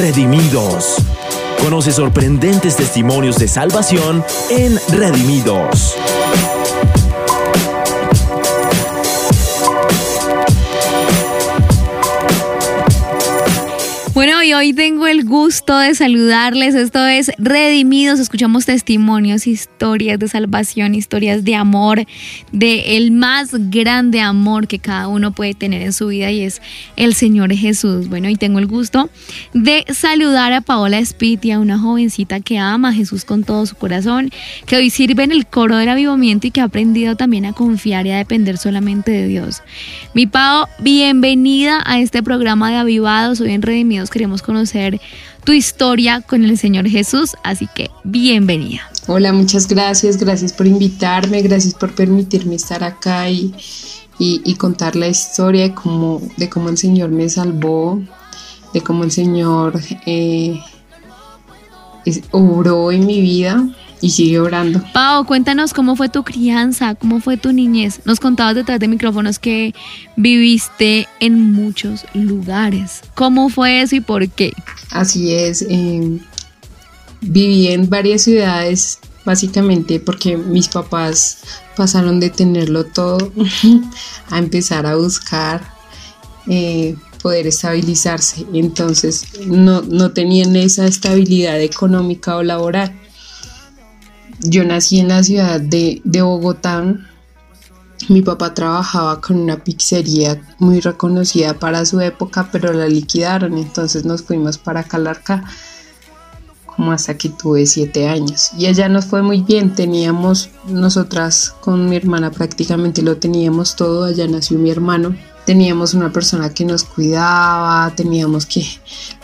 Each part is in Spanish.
Redimidos. Conoce sorprendentes testimonios de salvación en Redimidos. Hoy tengo el gusto de saludarles. Esto es Redimidos. Escuchamos testimonios, historias de salvación, historias de amor, de el más grande amor que cada uno puede tener en su vida y es el Señor Jesús. Bueno, y tengo el gusto de saludar a Paola Spiti, a una jovencita que ama a Jesús con todo su corazón, que hoy sirve en el coro del avivamiento y que ha aprendido también a confiar y a depender solamente de Dios. Mi Pao, bienvenida a este programa de Avivados, hoy en Redimidos queremos conocer tu historia con el Señor Jesús, así que bienvenida. Hola, muchas gracias, gracias por invitarme, gracias por permitirme estar acá y, y, contar la historia de cómo, de cómo el Señor me salvó, de cómo el Señor eh, obró en mi vida y sigue orando. Pau, cuéntanos cómo fue tu crianza, cómo fue tu niñez. Nos contabas detrás de micrófonos que viviste en muchos lugares. ¿Cómo fue eso y por qué? Así es. Em, viví en varias ciudades, básicamente porque mis papás pasaron de tenerlo todo a empezar a buscar. Eh, poder estabilizarse. Entonces no, no tenían esa estabilidad económica o laboral. Yo nací en la ciudad de, Bogotá. Mi papá trabajaba con una pizzería muy reconocida para su época, pero la liquidaron, entonces nos fuimos para Calarca como hasta que tuve siete años. Y allá nos fue muy bien, teníamos nosotras con mi hermana prácticamente lo teníamos todo, allá nació mi hermano. Teníamos una persona que nos cuidaba, teníamos que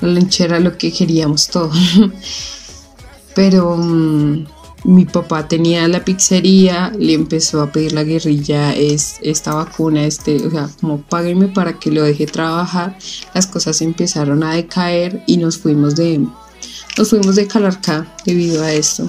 la lonchera lo que queríamos todo. pero mm, mi papá tenía la pizzería, le empezó a pedir la guerrilla es, esta vacuna, este, o sea, como páguenme para que lo deje trabajar. Las cosas empezaron a decaer y nos fuimos de, nos fuimos de Calarcá debido a esto.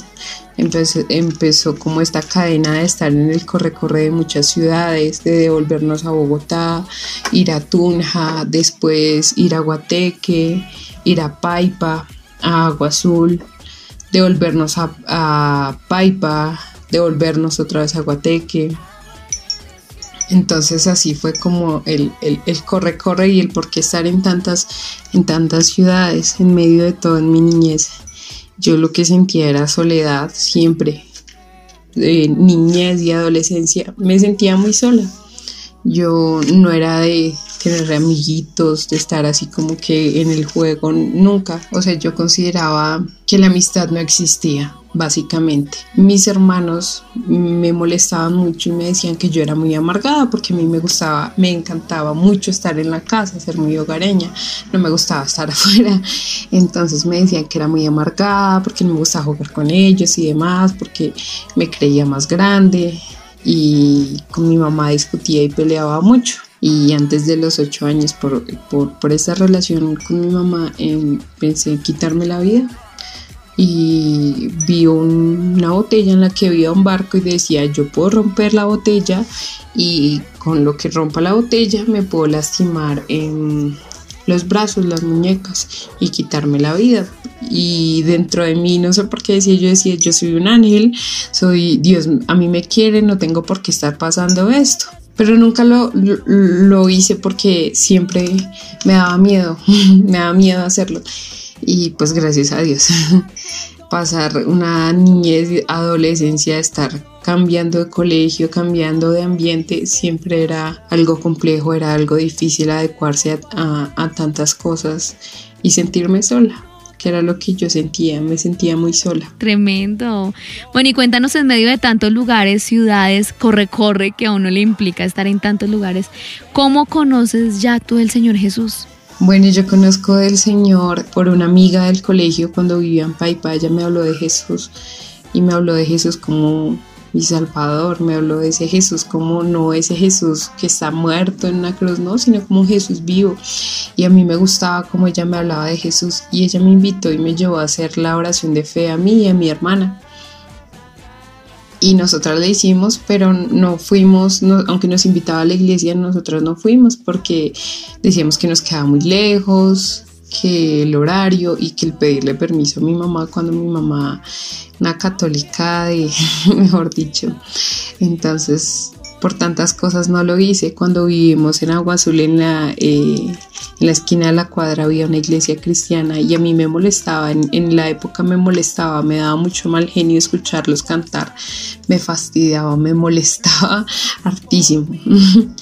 Empezó, empezó como esta cadena de estar en el corre-corre de muchas ciudades, de devolvernos a Bogotá, ir a Tunja, después ir a Guateque, ir a Paipa, a Agua Azul, devolvernos a, a Paipa, devolvernos otra vez a Guateque. Entonces así fue como el, corre, corre y el por qué estar en tantas, en tantas ciudades, en medio de todo en mi niñez. Yo lo que sentía era soledad siempre, de niñez y adolescencia. Me sentía muy sola. Yo no era de tener amiguitos, de estar así como que en el juego, nunca. O sea, yo consideraba que la amistad no existía, básicamente. Mis hermanos me molestaban mucho y me decían que yo era muy amargada porque a mí me gustaba, me encantaba mucho estar en la casa, ser muy hogareña, no me gustaba estar afuera. Entonces me decían que era muy amargada porque no me gustaba jugar con ellos y demás, porque me creía más grande y con mi mamá discutía y peleaba mucho. Y antes de los ocho años, por, por, esa relación con mi mamá, em, pensé en quitarme la vida. Y vi una botella en la que había un barco y decía, yo puedo romper la botella y con lo que rompa la botella me puedo lastimar en los brazos, las muñecas y quitarme la vida. Y dentro de mí, no sé por qué decía, yo decía, yo soy un ángel, soy Dios, a mí me quiere, no tengo por qué estar pasando esto pero nunca lo, lo, hice porque siempre me daba miedo, me daba miedo hacerlo. Y pues gracias a Dios, pasar una niñez, adolescencia, estar cambiando de colegio, cambiando de ambiente, siempre era algo complejo, era algo difícil adecuarse a tantas cosas y sentirme sola que era lo que yo sentía, me sentía muy sola. Tremendo. Bueno, y cuéntanos en medio de tantos lugares, ciudades, corre, corre, que a uno le implica estar en tantos lugares, ¿cómo conoces ya tú el Señor Jesús? Bueno, yo conozco del Señor por una amiga del colegio cuando vivía en Paipa, ella me habló de Jesús y me habló de Jesús como mi Salvador, me habló de ese Jesús como no ese Jesús que está muerto en una cruz, no, sino como un Jesús vivo. Y a mí me gustaba como ella me hablaba de Jesús y ella me invitó y me llevó a hacer la oración de fe a mí y a mi hermana. Y nosotras le hicimos, pero no fuimos, aunque nos invitaba a la iglesia, nosotros no fuimos porque decíamos que nos quedaba muy lejos, que el horario y que el pedirle permiso a mi mamá cuando mi mamá, una católica de, mejor dicho. Entonces, por tantas cosas no lo hice. Cuando vivimos en Agua Azul, en la, eh, en la esquina de la cuadra, había una iglesia cristiana y a mí me molestaba, en, en, la época me molestaba, me daba mucho mal genio escucharlos cantar, me fastidiaba, me molestaba hartísimo.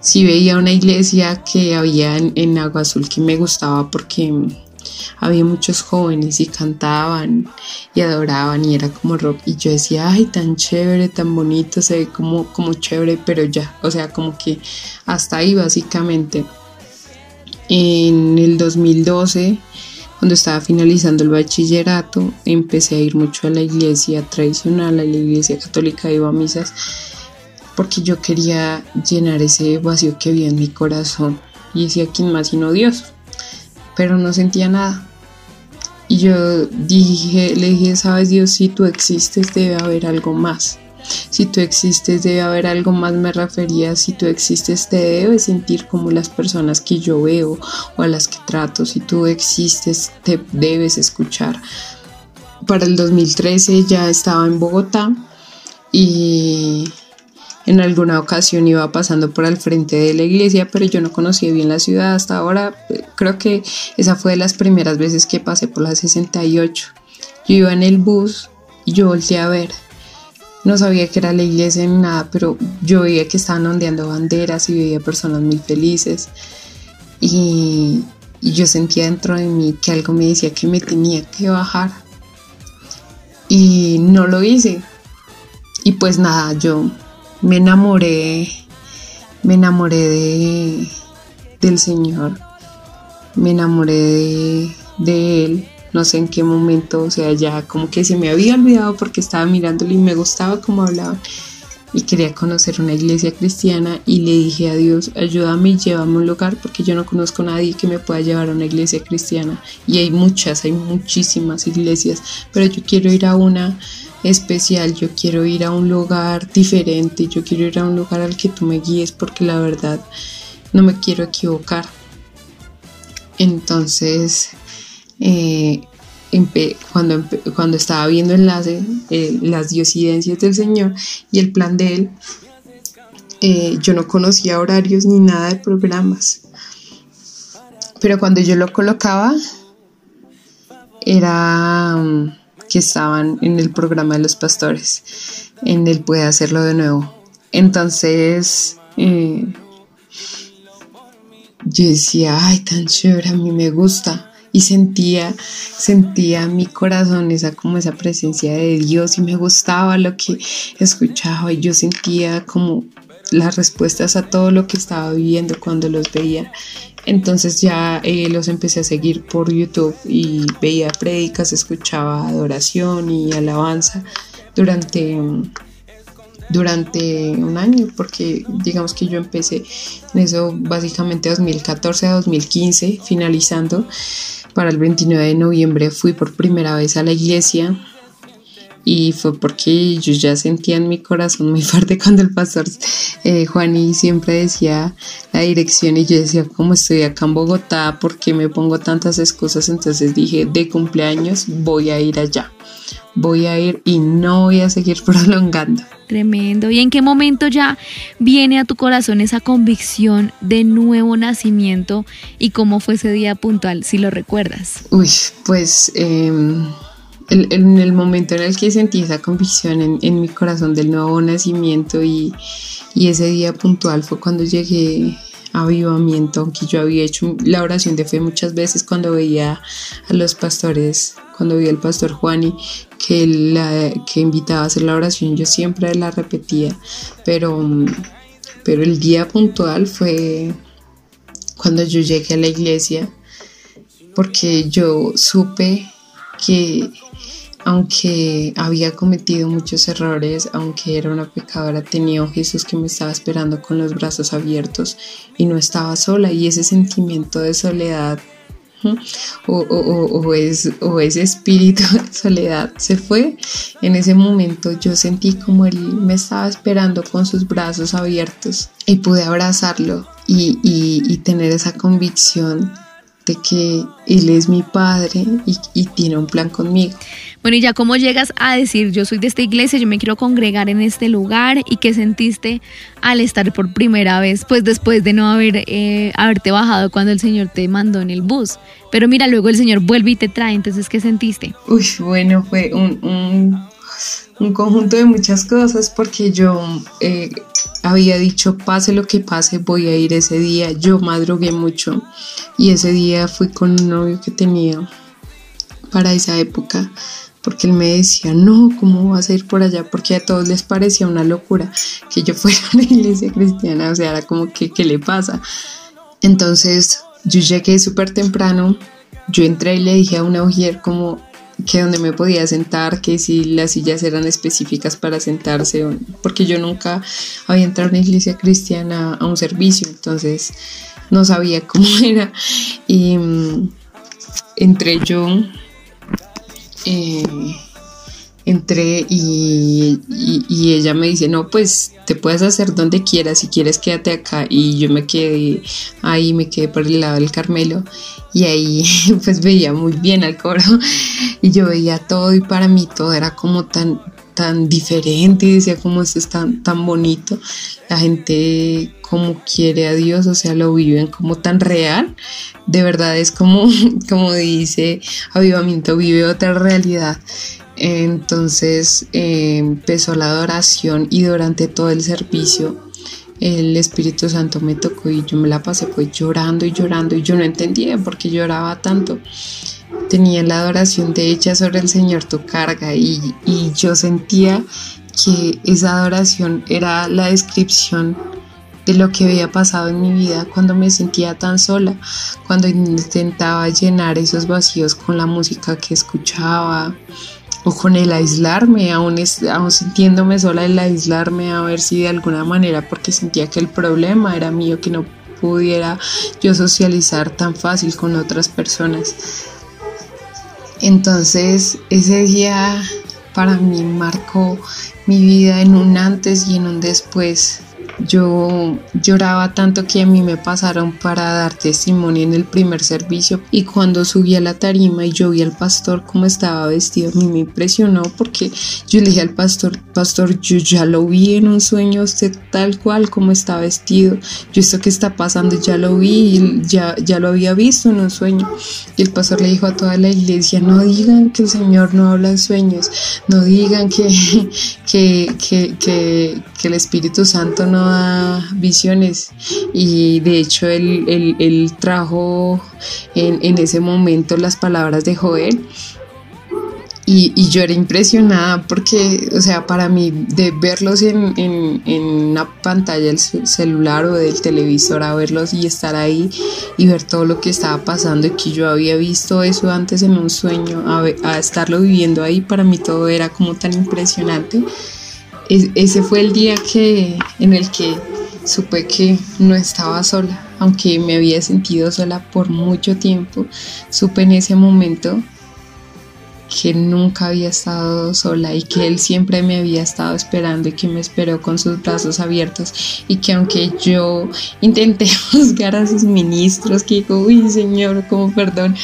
si veía una iglesia que había en, en Agua Azul que me gustaba porque había muchos jóvenes y cantaban y adoraban y era como rock y yo decía, ay, tan chévere, tan bonito, se ve como, como chévere, pero ya, o sea, como que hasta ahí básicamente. En el 2012, cuando estaba finalizando el bachillerato, empecé a ir mucho a la iglesia tradicional, a la iglesia católica, iba a misas, porque yo quería llenar ese vacío que había en mi corazón. Y decía, ¿quién más sino Dios? Pero no sentía nada. Y yo dije, le dije, sabes Dios, si tú existes debe haber algo más. Si tú existes debe haber algo más, me refería, si tú existes te debes sentir como las personas que yo veo o a las que trato. Si tú existes te debes escuchar. Para el 2013 ya estaba en Bogotá y en alguna ocasión iba pasando por al frente de la iglesia, pero yo no conocía bien la ciudad hasta ahora. Creo que esa fue de las primeras veces que pasé por la 68. Yo iba en el bus y yo volteé a ver. No sabía que era la iglesia ni nada, pero yo veía que estaban ondeando banderas y veía personas muy felices. Y, y yo sentía dentro de mí que algo me decía que me tenía que bajar. Y no lo hice. Y pues nada, yo me enamoré, me enamoré de, del Señor, me enamoré de, Él, no sé en qué momento, o sea, ya como que se me había olvidado porque estaba mirándole y me gustaba cómo hablaba y quería conocer una iglesia cristiana y le dije a Dios, ayúdame y llévame a un lugar porque yo no conozco a nadie que me pueda llevar a una iglesia cristiana y hay muchas, hay muchísimas iglesias, pero yo quiero ir a una especial, yo quiero ir a un lugar diferente, yo quiero ir a un lugar al que tú me guíes porque la verdad no me quiero equivocar. Entonces, eh, cuando, cuando estaba viendo enlace, eh, las diosidencias del Señor y el plan de Él, eh, yo no conocía horarios ni nada de programas. Pero cuando yo lo colocaba, era um, que estaban en el programa de los pastores, en él puede hacerlo de nuevo. Entonces, eh, yo decía, ay, tan chévere, a mí me gusta. Y sentía, sentía mi corazón esa como esa presencia de Dios y me gustaba lo que escuchaba y yo sentía como las respuestas a todo lo que estaba viviendo cuando los veía. Entonces ya eh, los empecé a seguir por YouTube y veía prédicas, escuchaba adoración y alabanza durante, durante un año, porque digamos que yo empecé en eso básicamente 2014 a 2015, finalizando. Para el 29 de noviembre fui por primera vez a la iglesia y fue porque yo ya sentía en mi corazón muy fuerte cuando el pastor eh, Juan siempre decía la dirección y yo decía como estoy acá en Bogotá ¿por qué me pongo tantas excusas? Entonces dije de cumpleaños voy a ir allá voy a ir y no voy a seguir prolongando. Tremendo. ¿Y en qué momento ya viene a tu corazón esa convicción de nuevo nacimiento y cómo fue ese día puntual, si lo recuerdas? Uy, pues eh, en el momento en el que sentí esa convicción en, mi corazón del nuevo nacimiento y, y, ese día puntual fue cuando llegué a avivamiento, aunque yo había hecho la oración de fe muchas veces cuando veía a los pastores, cuando veía al pastor Juani que, la, que invitaba a hacer la oración, yo siempre la repetía, pero, pero el día puntual fue cuando yo llegué a la iglesia, porque yo supe que aunque había cometido muchos errores, aunque era una pecadora, tenía un Jesús que me estaba esperando con los brazos abiertos y no estaba sola y ese sentimiento de soledad o, o, es, o, ese espíritu de soledad se fue. En ese momento yo sentí como él me estaba esperando con sus brazos abiertos y pude abrazarlo y, y tener esa convicción de que Él es mi Padre y, tiene un plan conmigo. Bueno, y ya cómo llegas a decir, yo soy de esta iglesia, yo me quiero congregar en este lugar y qué sentiste al estar por primera vez, pues después de no haber, eh, haberte bajado cuando el Señor te mandó en el bus. Pero mira, luego el Señor vuelve y te trae, entonces, ¿qué sentiste? Uy, bueno, fue un, un, un conjunto de muchas cosas porque yo eh, había dicho, pase lo que pase, voy a ir ese día. Yo madrugué mucho y ese día fui con un novio que tenía para esa época porque él me decía, no, ¿cómo vas a ir por allá? Porque a todos les parecía una locura que yo fuera a una iglesia cristiana, o sea, era como que, ¿qué le pasa? Entonces yo llegué súper temprano, yo entré y le dije a una mujer como, que donde me podía sentar, que si las sillas eran específicas para sentarse, porque yo nunca había entrado a una iglesia cristiana a un servicio, entonces no sabía cómo era. Y mm, entré yo, eh, entré y, y, ella me dice, no, pues te puedes hacer donde quieras, si quieres quédate acá. Y yo me quedé ahí, me quedé por el lado del Carmelo. Y ahí pues veía muy bien al coro. Y yo veía todo y para mí todo era como tan tan diferente. Y decía como esto es tan, tan bonito. La gente como quiere a Dios o sea lo viven como tan real de verdad es como como dice avivamiento vive otra realidad entonces eh, empezó la adoración y durante todo el servicio el Espíritu Santo me tocó y yo me la pasé pues llorando y llorando y yo no entendía por qué lloraba tanto. Tenía la adoración de hecha sobre el Señor tu carga y, y yo sentía que esa adoración era la descripción de lo que había pasado en mi vida cuando me sentía tan sola, cuando intentaba llenar esos vacíos con la música que escuchaba, o con el aislarme, aún, aún sintiéndome sola, el aislarme a ver si de alguna manera, porque sentía que el problema era mío, que no pudiera yo socializar tan fácil con otras personas. Entonces ese día para mí marcó mi vida en un antes y en un después yo lloraba tanto que a mí me pasaron para dar testimonio en el primer servicio y cuando subí a la tarima y yo vi al pastor cómo estaba vestido, a mí me impresionó porque yo le dije al pastor, pastor, yo ya lo vi en un sueño usted tal cual como está vestido, yo esto que está pasando ya lo vi ya, ya lo había visto en un sueño. Y el pastor le dijo a toda la iglesia, no digan que el Señor no habla en sueños, no digan que, que, que, que, que el Espíritu Santo no visiones. Y de hecho él, trajo en, ese momento las palabras de Joel. Y, yo era impresionada porque, o sea, para mí de verlos en, en, una pantalla del celular o del televisor, a verlos y estar ahí y ver todo lo que estaba pasando y que yo había visto eso antes en un sueño, a, a estarlo viviendo ahí, para mí todo era como tan impresionante ese fue el día que, en el que supe que no estaba sola, aunque me había sentido sola por mucho tiempo, supe en ese momento que nunca había estado sola y que él siempre me había estado esperando y que me esperó con sus brazos abiertos y que aunque yo intenté juzgar a sus ministros, que digo, uy Señor, como perdón,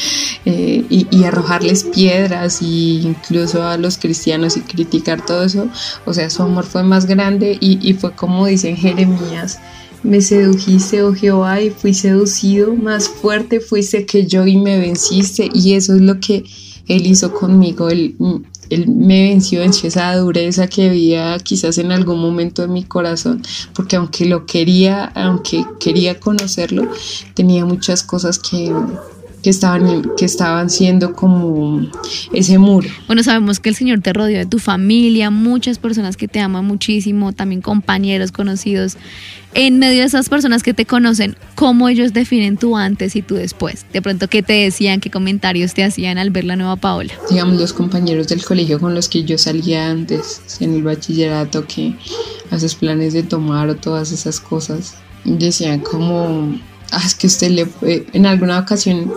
eh, y, arrojarles piedras e incluso a los cristianos y criticar todo eso, o sea, su amor fue más grande y, y fue como dicen Jeremías, me sedujiste, oh Jehová, y fui seducido, más fuerte fuiste que yo y me venciste, y eso es lo que él hizo conmigo, él, él me venció, en esa dureza que había quizás en algún momento de mi corazón, porque aunque lo quería, aunque quería conocerlo, tenía muchas cosas que que estaban, que estaban siendo como ese muro. Bueno, sabemos que el Señor te rodeó de tu familia, muchas personas que te aman muchísimo, también compañeros, conocidos. En medio de esas personas que te conocen, ¿cómo ellos definen tu antes y tu después? De pronto, ¿qué te decían, qué comentarios te hacían al ver la nueva Paola? Digamos, los compañeros del colegio con los que yo salía antes, en el bachillerato, que haces planes de tomar o todas esas cosas, decían como Ah, es que usted le en alguna ocasión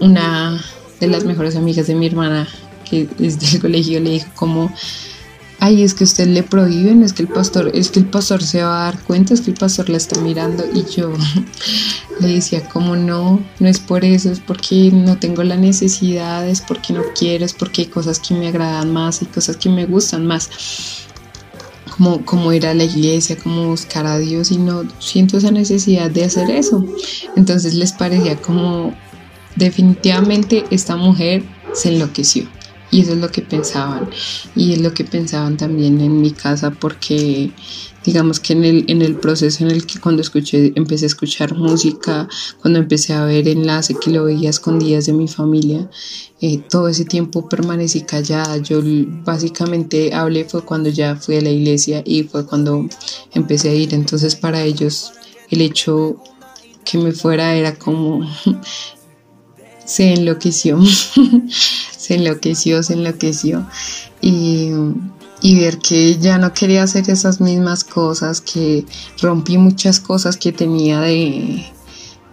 una de las mejores amigas de mi hermana que es del colegio le dijo como ay es que usted le prohíben es que el pastor es que el pastor se va a dar cuenta es que el pastor la está mirando y yo le decía como no, no es por eso, es porque no tengo la necesidad, es porque no quiero, es porque hay cosas que me agradan más, hay cosas que me gustan más. Como, como ir a la iglesia, como buscar a Dios y no siento esa necesidad de hacer eso. Entonces les parecía como definitivamente esta mujer se enloqueció. Y eso es lo que pensaban. Y es lo que pensaban también en mi casa porque digamos que en el, en el proceso en el que cuando escuché, empecé a escuchar música, cuando empecé a ver enlace que lo veía escondidas de mi familia, eh, todo ese tiempo permanecí callada. Yo básicamente hablé fue cuando ya fui a la iglesia y fue cuando empecé a ir. Entonces para ellos el hecho que me fuera era como se enloqueció, se enloqueció, se enloqueció. Y ver que ya no quería hacer esas mismas cosas, que rompí muchas cosas que tenía de,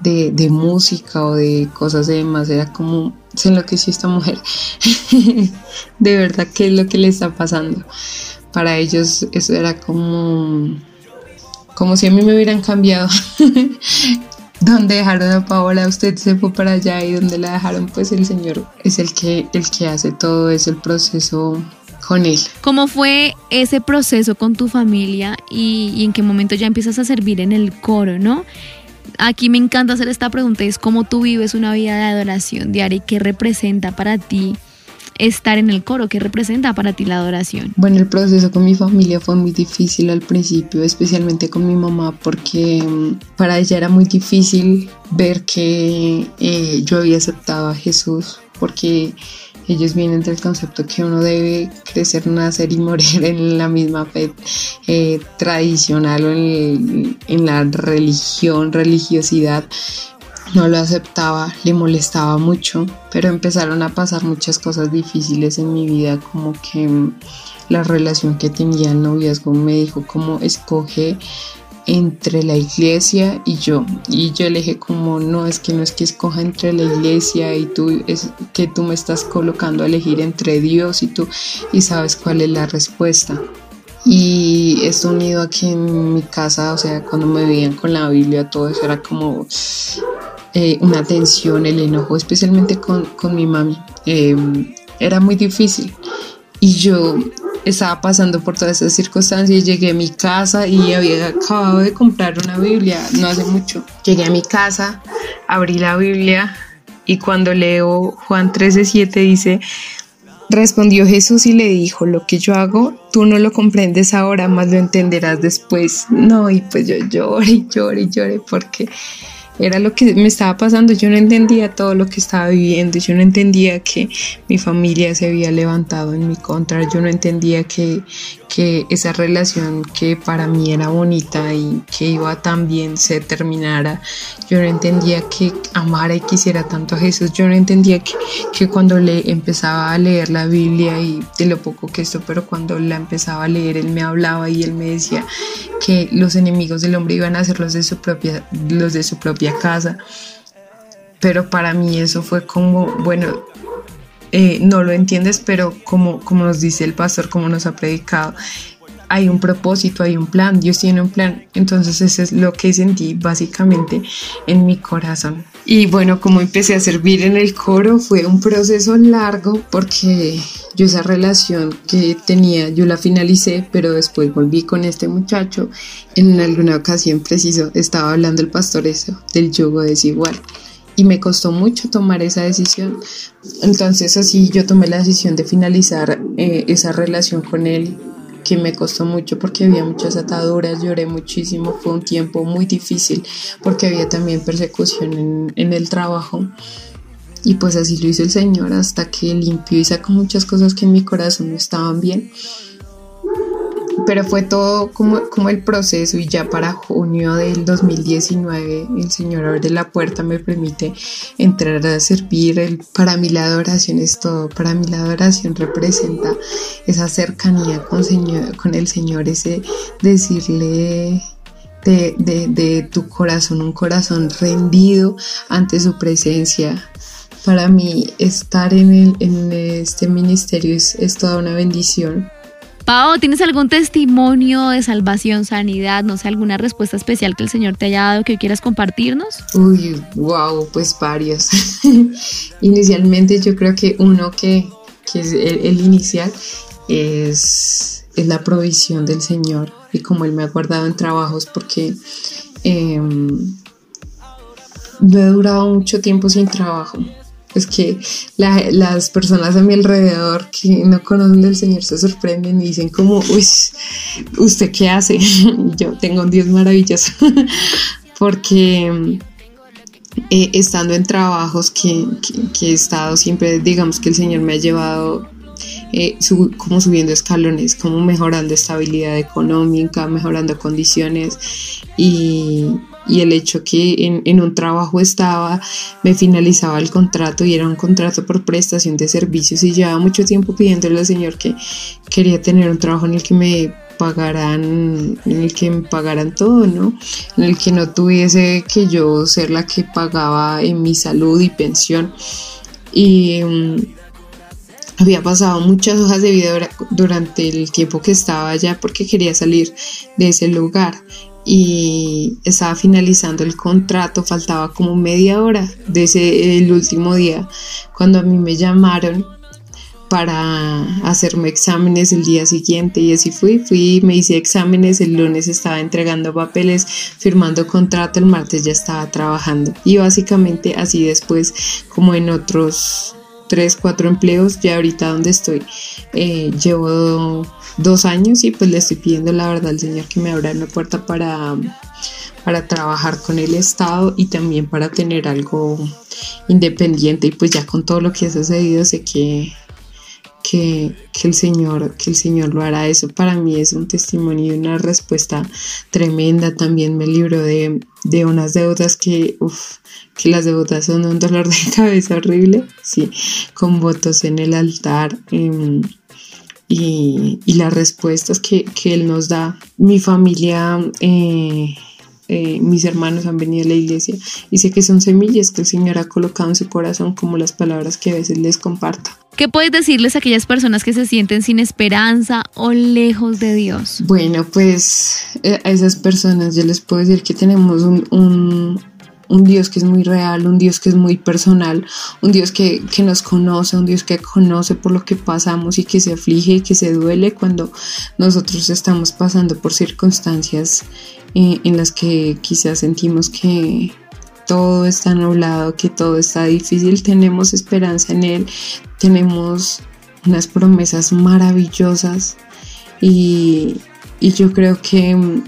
de, música o de cosas de demás, era como, que hizo esta mujer, de verdad, ¿qué es lo que le está pasando? Para ellos eso era como, como si a mí me hubieran cambiado. donde dejaron a Paola, usted se fue para allá y donde la dejaron, pues el Señor es el que, el que hace todo, es el proceso con él. ¿Cómo fue ese proceso con tu familia y, en qué momento ya empiezas a servir en el coro, no? Aquí me encanta hacer esta pregunta, es cómo tú vives una vida de adoración diaria y qué representa para ti estar en el coro, qué representa para ti la adoración. Bueno, el proceso con mi familia fue muy difícil al principio, especialmente con mi mamá, porque mm, para ella era muy difícil ver que eh, yo había aceptado a Jesús, porque ellos vienen del concepto que uno debe crecer, nacer y morir en la misma fe eh, tradicional o en, la religión, religiosidad. No lo aceptaba, le molestaba mucho, pero empezaron a pasar muchas cosas difíciles en mi vida, como que mm, la relación que tenía el noviazgo me dijo como escoge entre la iglesia y yo. Y yo le dije como, no, es que no es que escoja entre la iglesia y tú, es que tú me estás colocando a elegir entre Dios y tú, y sabes cuál es la respuesta. Y esto unido aquí en mi casa, o sea, cuando me veían con la Biblia, todo eso era como eh, una tensión, el enojo, especialmente con, con mi mami. Em, era muy difícil. Y yo estaba pasando por todas esas circunstancias. Llegué a mi casa y había acabado de comprar una Biblia no hace mucho. Llegué a mi casa, abrí la Biblia y cuando leo Juan 13:7 dice, respondió Jesús y le dijo, lo que yo hago, tú no lo comprendes ahora, más lo entenderás después. No, y pues yo lloré lloré y lloré porque era lo que me estaba pasando. Yo no entendía todo lo que estaba viviendo. Yo no entendía que mi familia se había levantado en mi contra. Yo no entendía que, que esa relación que para mí era bonita y que iba tan bien se terminara. Yo no entendía que amara y quisiera tanto a Jesús. Yo no entendía que, que cuando le empezaba a leer la Biblia y de lo poco que esto, pero cuando la empezaba a leer, él me hablaba y él me decía que los enemigos del hombre iban a ser los de su propia, los de su propia casa. Pero para mí eso fue como, bueno, eh, no lo entiendes, pero como, como nos dice el pastor, como nos ha predicado, hay un propósito, hay un plan, Dios tiene un plan. Entonces eso es lo que sentí básicamente en mi corazón. Y bueno, como empecé a servir en el coro, fue un proceso largo porque yo esa relación que tenía, yo la finalicé, pero después volví con este muchacho. En alguna ocasión preciso estaba hablando el pastor eso, del yugo desigual y me costó mucho tomar esa decisión. Entonces así yo tomé la decisión de finalizar eh, esa relación con él que me costó mucho porque había muchas ataduras, lloré muchísimo, fue un tiempo muy difícil porque había también persecución en, en el trabajo. Y pues así lo hizo el Señor hasta que limpió y sacó muchas cosas que en mi corazón no estaban bien pero fue todo como, como el proceso y ya para junio del 2019 el Señor abre la puerta, me permite entrar a servir. para mí la adoración es todo, para mí la adoración representa esa cercanía con, señor, con el Señor, ese decirle de, de, tu corazón, un corazón rendido ante su presencia. Para mí estar en, el, en este ministerio es, es toda una bendición Pau, ¿tienes algún testimonio de salvación, sanidad, no sé, alguna respuesta especial que el Señor te haya dado que quieras compartirnos? Uy, wow, pues varios. Inicialmente yo creo que uno que, es el, inicial es, es, la provisión del Señor y como Él me ha guardado en trabajos porque eh, he durado mucho tiempo sin trabajo es que las personas a mi alrededor que no conocen del Señor se sorprenden y dicen como, uy, ¿usted qué hace? Yo tengo un Dios maravilloso, porque eh, estando en trabajos que, he estado siempre, digamos que el Señor me ha llevado eh, como subiendo escalones, como mejorando estabilidad económica, mejorando condiciones y, y el hecho que en, un trabajo estaba, me finalizaba el contrato y era un contrato por prestación de servicios y llevaba mucho tiempo pidiéndole al Señor que quería tener un trabajo en el que me pagaran, en el que me pagaran todo, ¿no? En el que no tuviese que yo ser la que pagaba en mi salud y pensión. Y mm, había pasado muchas hojas de vida durante el tiempo que estaba allá porque quería salir de ese lugar y estaba finalizando el contrato, faltaba como media hora de ese el último día cuando a mí me llamaron para hacerme exámenes el día siguiente y así fui, fui, me hice exámenes, el lunes estaba entregando papeles, firmando contrato, el martes ya estaba trabajando y básicamente así después como en otros tres, cuatro empleos, ya ahorita donde estoy, eh, llevo dos años y pues le estoy pidiendo la verdad al Señor que me abra una puerta para, para trabajar con el Estado y también para tener algo independiente. Y pues ya con todo lo que ha sucedido sé que, que, el Señor, que el Señor lo hará. Eso para mí es un testimonio y una respuesta tremenda. También me libro de, unas deudas que, uff, que las deudas son un dolor de cabeza horrible, sí, con votos en el altar. Em, y, las respuestas que, Él nos da. Mi familia, eh, eh, mis hermanos han venido a la iglesia y sé que son semillas que el Señor ha colocado en su corazón como las palabras que a veces les comparto. ¿Qué puedes decirles a aquellas personas que se sienten sin esperanza o lejos de Dios? Bueno, pues eh, a esas personas yo les puedo decir que tenemos un Dios que es muy real, un Dios que es muy personal, un Dios que, nos conoce, un Dios que conoce por lo que pasamos y que se aflige y que se duele cuando nosotros estamos pasando por circunstancias eh, en las que quizás sentimos que todo está nublado, que todo está difícil, tenemos esperanza en Él, tenemos unas promesas maravillosas y, y yo creo que mm,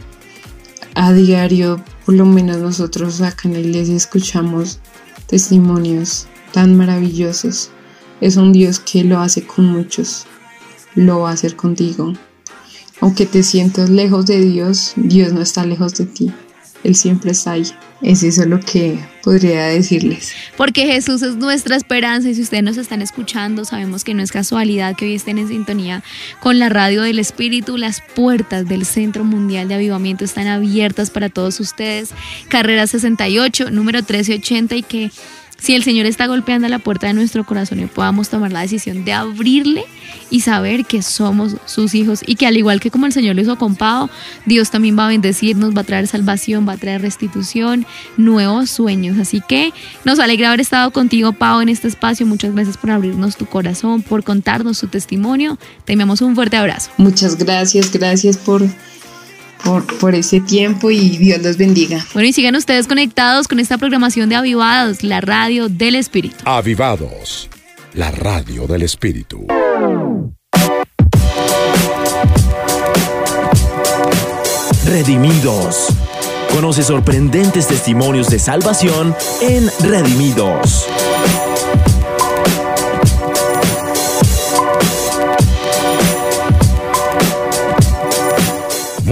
a diario por lo menos nosotros acá en la iglesia escuchamos testimonios tan maravillosos. Es un Dios que lo hace con muchos, lo va a hacer contigo. Aunque te sientas lejos de Dios, Dios no está lejos de ti. Él siempre está ahí. Es eso lo que podría decirles. Porque Jesús es nuestra esperanza y si ustedes nos están escuchando, sabemos que no es casualidad que hoy estén en sintonía con la radio del Espíritu. Las puertas del Centro Mundial de Avivamiento están abiertas para todos ustedes. Carrera 68, número 1380 y que si el Señor está golpeando la puerta de nuestro corazón y podamos tomar la decisión de abrirle y saber que somos sus hijos y que al igual que como el Señor lo hizo con Pau, Dios también va a bendecirnos, va a traer salvación, va a traer restitución, nuevos sueños. Así que nos alegra haber estado contigo, Pau, en este espacio. Muchas gracias por abrirnos tu corazón, por contarnos tu testimonio. Te enviamos un fuerte abrazo. Muchas gracias, gracias por por, por, ese tiempo y Dios los bendiga. Bueno, y sigan ustedes conectados con esta programación de Avivados, la radio del Espíritu. Avivados, la radio del Espíritu. Redimidos. Conoce sorprendentes testimonios de salvación en Redimidos.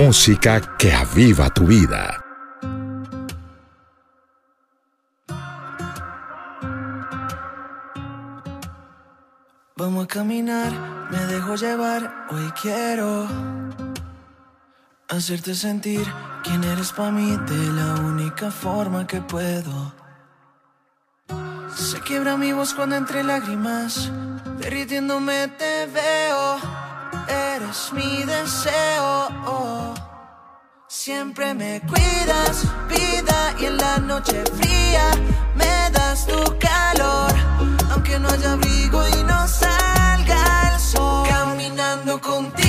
Música que aviva tu vida. Vamos a caminar, me dejo llevar, hoy quiero hacerte sentir quién eres para mí de la única forma que puedo. Se quiebra mi voz cuando entre lágrimas, derritiéndome te veo eres mi deseo. Siempre me cuidas, vida, y en la noche fría me das tu calor. Aunque no haya abrigo y no salga el sol. Caminando contigo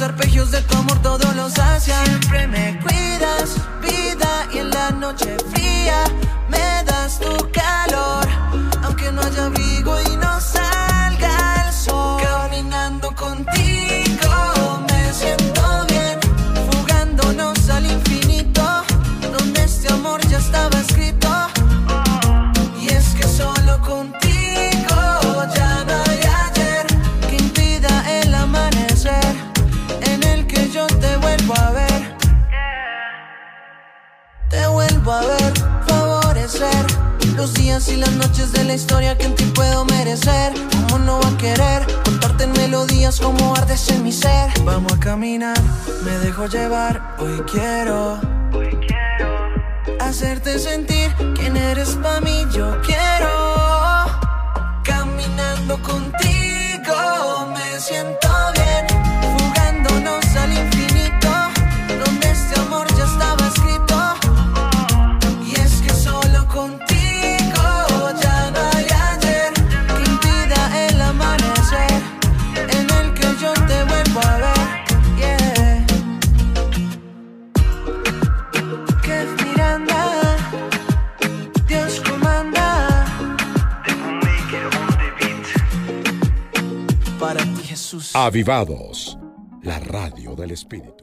Los arpegios de tu amor todos los sacian. Siempre me cuidas, vida, y en la noche fría me das tu calor. Aunque no haya abrigo y los días y las noches de la historia que en ti puedo merecer. ¿Cómo no va a querer contarte en melodías como ardes en mi ser? Vamos a caminar, me dejo llevar, hoy quiero. Hacerte sentir quién eres para mí, yo quiero. Caminando contigo me siento bien, Avivados, la radio del Espíritu.